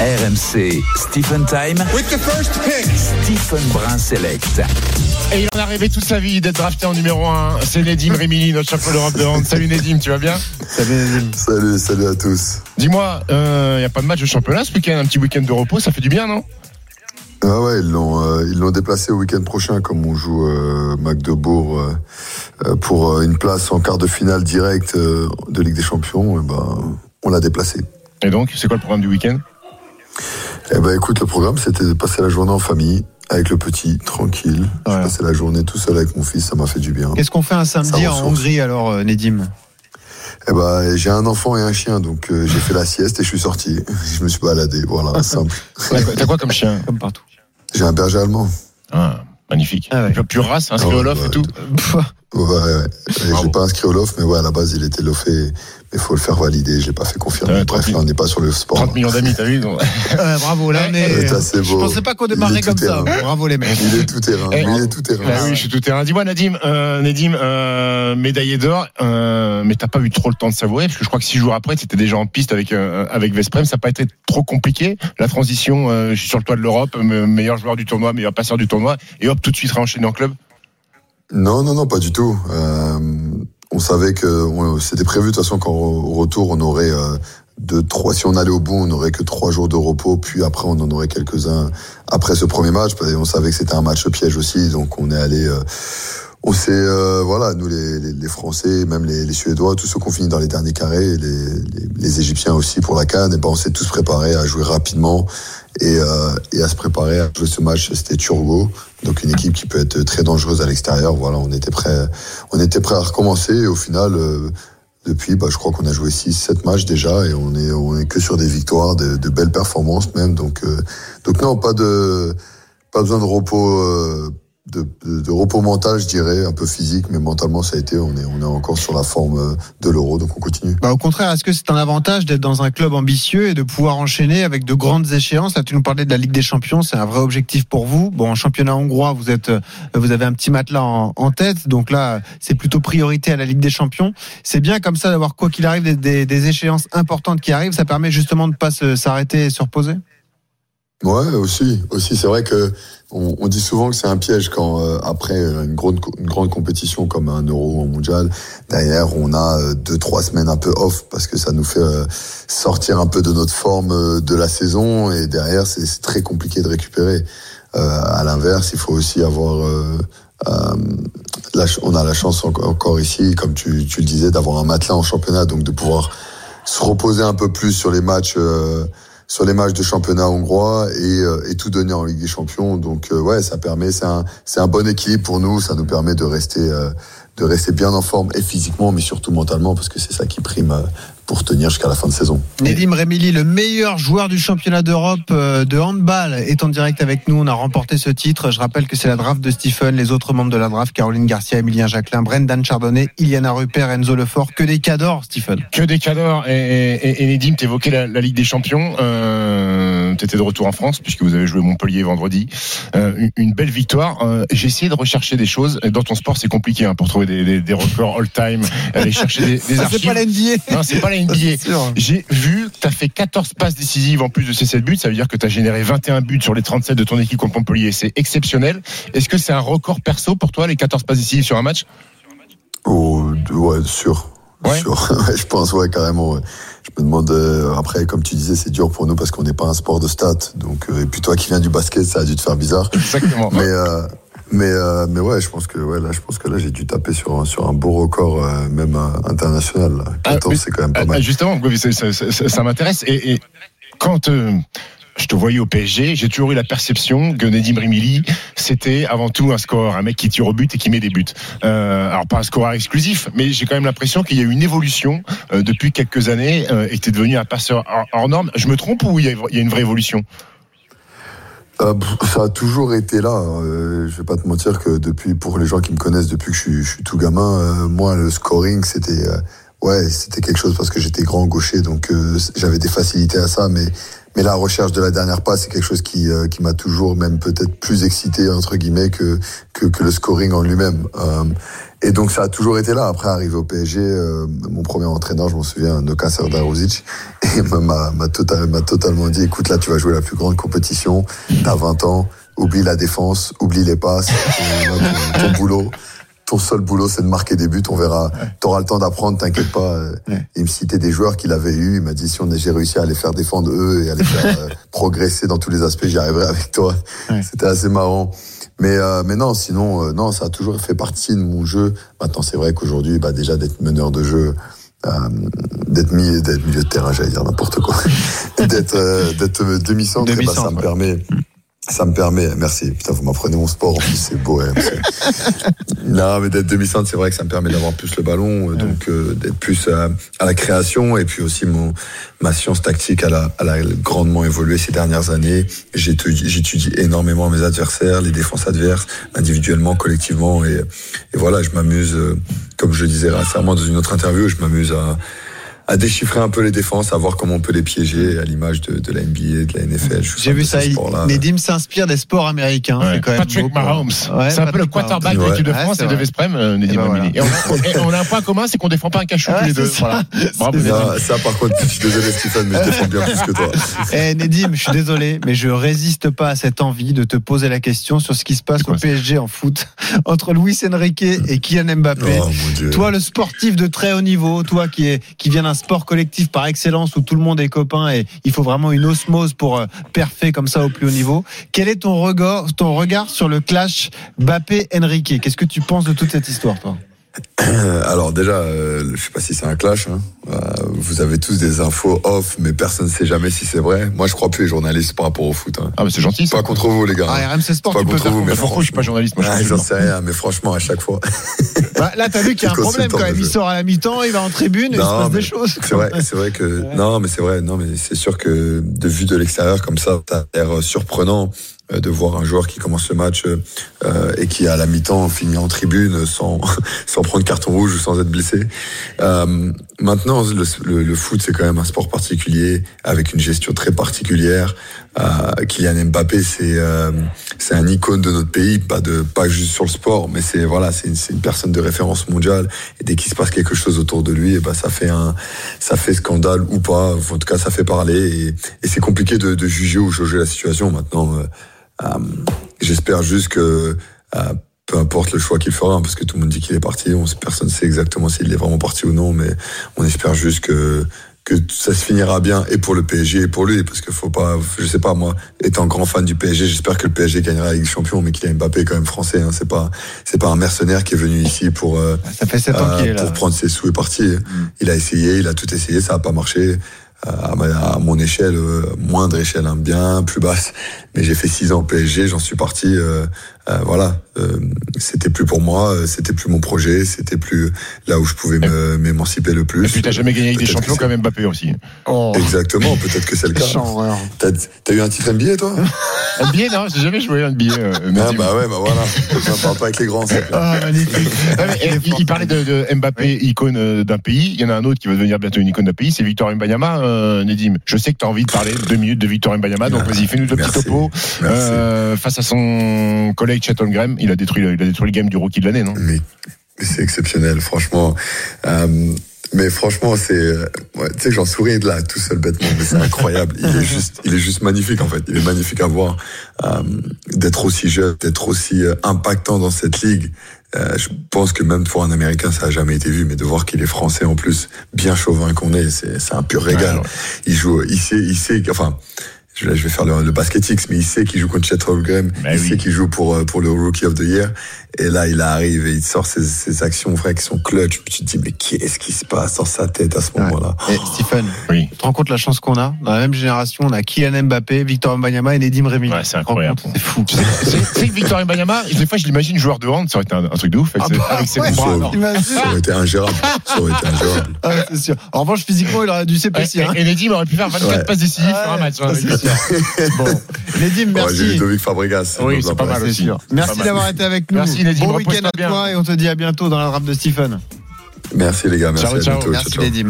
RMC Stephen Time. With the first pick. Stephen Brun Select. Et il en a rêvé toute sa vie d'être drafté en numéro 1. C'est Nedim Rémili, notre champion d'Europe de hand. Salut Nedim, tu vas bien? Salut Nedim. Salut, salut à tous. Dis-moi, il euh, n'y a pas de match de championnat ce week-end, un petit week-end de repos, ça fait du bien, non? Ah ouais, ils l'ont euh, ils l'ont déplacé au week-end prochain comme on joue euh, Magdebourg euh, euh, pour une place en quart de finale direct de Ligue des Champions. Et ben, on l'a déplacé. Et donc, c'est quoi le programme du week-end? Eh ben, écoute, le programme c'était de passer la journée en famille avec le petit, tranquille. Ouais. J'ai passé la journée tout seul avec mon fils, ça m'a fait du bien. Qu'est-ce qu'on fait un samedi en Hongrie alors, Nedim? Eh ben, j'ai un enfant et un chien, donc euh, j'ai fait la sieste et je suis sorti. Je me suis baladé, voilà, simple. T'as quoi comme chien? Comme partout. J'ai un berger allemand. Ah, magnifique. Ah ouais. Pure race, inscrit au lof et tout. Ouais, ouais. J'ai pas inscrit au lof, mais ouais, à la base, il était lofé il faut le faire valider. J'ai pas fait confirmer. Bref, là, on n'est pas sur le sport. 30 millions d'amis, t'as vu donc... Bravo, là, mais ouais, je pensais pas qu'on démarrait comme terrain. ça. Bravo les mecs. Il est tout terrain. Eh, il est tout terrain. Bah oui, je suis tout terrain. Dis-moi, Nadim, euh, Nadim, euh, médaillé d'or, euh, mais t'as pas eu trop le temps de savourer parce que je crois que six jours après, t'étais déjà en piste avec euh, avec Vesprem. Ça n'a pas été trop compliqué la transition. Euh, je suis sur le toit de l'Europe, meilleur joueur du tournoi, meilleur passeur du tournoi, et hop, tout de suite réenchaîné en club. Non, non, non, pas du tout. Euh, on savait que c'était prévu de toute façon qu'au retour on aurait euh, trois. Si on allait au bout, on n'aurait que trois jours de repos. Puis après, on en aurait quelques-uns après ce premier match. on savait que c'était un match piège aussi, donc on est allé. Euh, on sait, euh, voilà, nous les, les, les, Français, même les, les Suédois, tous ceux qui ont fini dans les derniers carrés, les, les Égyptiens aussi pour la Cannes, et ben on s'est tous préparés à jouer rapidement et, euh, et, à se préparer à jouer ce match. C'était Turgo, donc une équipe qui peut être très dangereuse à l'extérieur. Voilà, on était prêt, on était prêt à recommencer. Et au final, euh, depuis, bah, je crois qu'on a joué 6-7 matchs déjà et on est, on est que sur des victoires, de, de belles performances même. Donc, euh, donc non, pas de, pas besoin de repos euh, de, de, repos mental, je dirais, un peu physique, mais mentalement, ça a été, on est, on est encore sur la forme euh, de l'euro, donc on continue. Bah, au contraire, est-ce que c'est un avantage d'être dans un club ambitieux et de pouvoir enchaîner avec de grandes échéances? Là, tu nous parlais de la Ligue des Champions, c'est un vrai objectif pour vous. Bon, en championnat hongrois, vous êtes, euh, vous avez un petit matelas en, en tête, donc là, c'est plutôt priorité à la Ligue des Champions. C'est bien comme ça d'avoir, quoi qu'il arrive, des, des, des, échéances importantes qui arrivent. Ça permet justement de pas s'arrêter et se reposer? Ouais, aussi, aussi, c'est vrai que on, on, dit souvent que c'est un piège quand euh, après une grande une grande compétition comme un Euro ou un Mondial, derrière on a euh, deux trois semaines un peu off parce que ça nous fait euh, sortir un peu de notre forme euh, de la saison et derrière c'est très compliqué de récupérer. à l'inverse, il faut aussi avoir on a la chance encore ici, comme tu, tu le disais, d'avoir un matelas en championnat, donc de pouvoir se reposer un peu plus sur les matchs sur les matchs de championnat hongrois et, euh, et tout donner en Ligue des Champions. Donc euh, ouais, ça permet, c'est un, un bon équilibre pour nous. Ça nous permet de rester, euh, de rester bien en forme et physiquement, mais surtout mentalement, parce que c'est ça qui prime pour tenir jusqu'à la fin de saison. Nedim Remili, le meilleur joueur du championnat d'Europe de handball, est en direct avec nous. On a remporté ce titre. Je rappelle que c'est la draft de Stephen, les autres membres de la draft, Caroline Garcia, Emilien Jacquelin, Brendan Chardonnay, Iliana Rupert, Enzo Lefort. Que des cadors, Stephen. Que des cadors. Et, et, et Nedim, t'évoquais la, la Ligue des Champions. Euh, T'étais de retour en France puisque vous avez joué Montpellier vendredi. Euh, une, belle victoire. Euh, J'ai essayé de rechercher des choses. Dans ton sport, c'est compliqué hein, pour trouver des, des, des records all-time, aller chercher des, des archives. C'est pas l'NBA. Non, c'est pas la NBA. J'ai vu que tu as fait 14 passes décisives en plus de ces 7 buts. Ça veut dire que tu as généré 21 buts sur les 37 de ton équipe contre Montpellier. C'est exceptionnel. Est-ce que c'est un record perso pour toi, les 14 passes décisives sur un match? Oh, ouais, sûr. Ouais. Je pense, ouais, carrément. Ouais. Je me demande, euh, après, comme tu disais, c'est dur pour nous parce qu'on n'est pas un sport de stats. Donc, euh, et puis toi qui viens du basket, ça a dû te faire bizarre. Exactement. Mais, euh, mais, mais ouais, je pense que ouais, là, je pense que là, j'ai dû taper sur un, sur un beau record, même international. Là. 14, ah, c'est quand même pas mal. Justement, ça, ça, ça, ça m'intéresse. Et, et, quand je te voyais au PSG, j'ai toujours eu la perception que Nedim Rimili, c'était avant tout un scoreur, un mec qui tire au but et qui met des buts. Euh, alors pas un scoreur exclusif, mais j'ai quand même l'impression qu'il y a eu une évolution euh, depuis quelques années euh, et tu es devenu un passeur hors, norme. Je me trompe ou il y a, une vraie évolution? Euh, ça a toujours été là. Euh, je vais pas te mentir que depuis, pour les gens qui me connaissent depuis que je suis, tout gamin, moi le scoring c'était, ouais, c'était quelque chose parce que j'étais grand gaucher, donc j'avais des facilités à ça, mais mais la recherche de la dernière passe, c'est quelque chose qui, euh, qui m'a toujours même peut-être plus excité entre guillemets que que, que le scoring en lui-même. Euh, et donc ça a toujours été là. Après, arrivé au PSG, euh, mon premier entraîneur, je m'en souviens, Noka Serdarovic, et m'a total, totalement dit, écoute, là, tu vas jouer la plus grande compétition, t'as 20 ans, oublie la défense, oublie les passes, ton, ton boulot. Ton seul boulot, c'est de marquer des buts. On verra. T'auras le temps d'apprendre. T'inquiète pas. Ouais. Il me citait des joueurs qu'il avait eu. Il m'a dit si on j'ai réussi à les faire défendre eux et à les faire euh, progresser dans tous les aspects, j'y arriverai avec toi. Ouais. C'était assez marrant. Mais euh, mais non, sinon euh, non, ça a toujours fait partie de mon jeu. Maintenant, c'est vrai qu'aujourd'hui, bah déjà d'être meneur de jeu, euh, d'être mi d'être milieu de terrain, j'allais dire n'importe quoi, d'être euh, d'être demi-centre, eh ben, ça me ouais. permet. Ça me permet, merci. Putain, vous m'apprenez mon sport, en plus, c'est beau. hein, non, mais d'être demi-centre, c'est vrai que ça me permet d'avoir plus le ballon, euh, donc euh, d'être plus à, à la création, et puis aussi mon ma science tactique, elle a, elle a grandement évolué ces dernières années. J'étudie j'étudie énormément mes adversaires, les défenses adverses, individuellement, collectivement, et, et voilà, je m'amuse, euh, comme je le disais récemment dans une autre interview, je m'amuse à à déchiffrer un peu les défenses, à voir comment on peut les piéger, à l'image de, de la NBA, de la NFL. J'ai vu ça. Nedim s'inspire des sports américains. Ouais. C'est quand même Patrick beau, quoi. Mahomes. Ouais, c'est un peu le quarterback de l'équipe de Ouais, France c'est et de. Vesprem, euh, Nedim Et ben. Et, on a, et on a un point commun, c'est qu'on défend pas un cachou tous Ouais, les deux. c'est ça. Voilà. Bravo, C'est Nedim. Ça, ça, par contre, je suis désolé Stéphane, mais je défends bien plus que toi. Eh Nedim, je suis désolé, mais je résiste pas à cette envie de te poser la question sur ce qui se passe au PSG en foot entre Luis Enrique et Kylian Mbappé. Oh. Toi, le sportif de très haut niveau, toi qui est qui vient d'un sport collectif par excellence où tout le monde est copain et il faut vraiment une osmose pour euh, perfer comme ça au plus haut niveau. Quel est ton regard, ton regard sur le clash Mbappé-Enrique? Qu'est-ce que tu penses de toute cette histoire, toi? Alors déjà, euh, je sais pas si c'est un clash. hein. Euh, vous avez tous des infos off, mais personne ne sait jamais si c'est vrai. Moi, je crois plus les journalistes par rapport au foot. Hein. Ah, mais c'est gentil. ça. Pas contre vous, les gars. hein. Ah, RMC Sport, Pas tu peux contre faire vous, mais pourquoi je suis pas journaliste Moi, Ah, j'en sais rien, mais franchement, à chaque fois. Bah, là, t'as vu qu'il y a un problème quand même. Il sort à la mi-temps, il va en tribune, et il se passe des choses. C'est vrai, c'est vrai que non, mais c'est vrai, non, mais c'est sûr que de vue de l'extérieur comme ça, ça a l'air euh, surprenant euh, de voir un joueur qui commence le match euh, euh, et qui à la mi-temps finit en tribune sans sans prendre carton rouge ou sans être blessé. Euh, maintenant, le, le, le foot c'est quand même un sport particulier avec une gestion très particulière. Euh, Kylian Mbappé, c'est euh, c'est un icône de notre pays, pas de pas juste sur le sport, mais c'est voilà, c'est une, une personne de référence mondiale. Et dès qu'il se passe quelque chose autour de lui, et ben ça fait un ça fait scandale ou pas. En tout cas, ça fait parler et, c'est compliqué de, de juger ou jauger la situation. Maintenant, euh, euh, j'espère juste que euh, peu importe le choix qu'il fera, hein, parce que tout le monde dit qu'il est parti, on, personne ne sait exactement s'il est vraiment parti ou non, mais on espère juste que que ça se finira bien et pour le PSG et pour lui parce qu'il faut pas je sais pas moi étant grand fan du PSG j'espère que le PSG gagnera la Ligue des Champions mais qu'il a Mbappé quand même français hein, c'est pas c'est pas un mercenaire qui est venu ici pour euh, Ça fait 7 ans qu'il euh, est là. pour prendre ses sous et partir. Il a essayé, il a tout essayé, ça n'a pas marché. Euh, à, mon échelle, euh, moindre échelle, hein, bien plus basse. Mais j'ai fait six ans au PSG, j'en suis parti. euh, euh, voilà, euh, c'était plus pour moi, c'était plus mon projet, c'était plus là où je pouvais m'émanciper le plus. Et puis, t'as jamais gagné avec des champions que comme Mbappé aussi. Oh, Exactement, peut-être que c'est le cas. horreur. T'as as eu un titre NBA, toi? NBA, non, j'ai jamais joué à NBA. euh, Ah bah ouais, bah voilà. On parle pas avec les grands. Ah, magnifique. Il, il parlait de, de Mbappé, icône d'un pays. Il y en a un autre qui va devenir bientôt une icône d'un pays, c'est Victor Mbanyama, euh, Nedim. Je sais que tu as envie de parler deux minutes de Victor Mbanyama, donc Ah, vas-y, fais-nous le petit merci. Euh, face à son collègue Chet Holmgren, il a détruit, le- il a détruit le game du rookie de l'année, non? Mais, mais c'est exceptionnel, franchement. Euh, mais franchement, c'est, ouais, tu sais j'en souris de là tout seul bêtement, mais c'est incroyable. Il est juste, il est juste magnifique en fait. Il est magnifique à voir. Euh, d'être aussi jeune, d'être aussi impactant dans cette ligue. Euh, je pense que même pour un Américain, ça a jamais été vu, mais de voir qu'il est français en plus, bien chauvin qu'on est, c'est, c'est un pur régal. Ouais, ouais. Il joue, il sait, il sait, enfin. Je vais je vais faire le, le basket X, mais il sait qu'il joue contre Chet Holmgren. Bah il oui. sait qu'il joue pour euh, pour le Rookie of the Year. Et là, il arrive et il sort ses, ses actions, frère, qui sont clutch. Tu te dis, mais qu'est-ce qui se passe dans sa tête à ce Ouais. moment-là Et Stephen, Oui. tu te rends compte la chance qu'on a Dans la même génération, on a Kylian Mbappé, Victor Mbanyama et Nedim Rémy. Ouais, c'est incroyable. C'est fou. C'est Victor Mbanyama, des fois je l'imagine joueur de hand, ça aurait été un, un truc de ouf avec, Ah ses, bah avec ses ouais, bras. ça- aurait été ingérable. Ça aurait été ingérable. Ah, c'est sûr. En revanche, physiquement, il aurait dû Ouais, s'épaissir. hein. Et, Nedim aurait pu faire 24 Ouais. passes décisives sur un match. Hein. sûr. Bon, Nedim, Ouais, merci. Ludovic Fabregas. Oui, c'est pas mal aussi. sûr. Pas Merci d'avoir été avec nous. Merci, Nedim, Bon week-end à bien. toi et on te dit à bientôt dans la rap de Stephen. Merci les gars. Merci Ciao, à ciao. bientôt. Merci ciao. Nedim.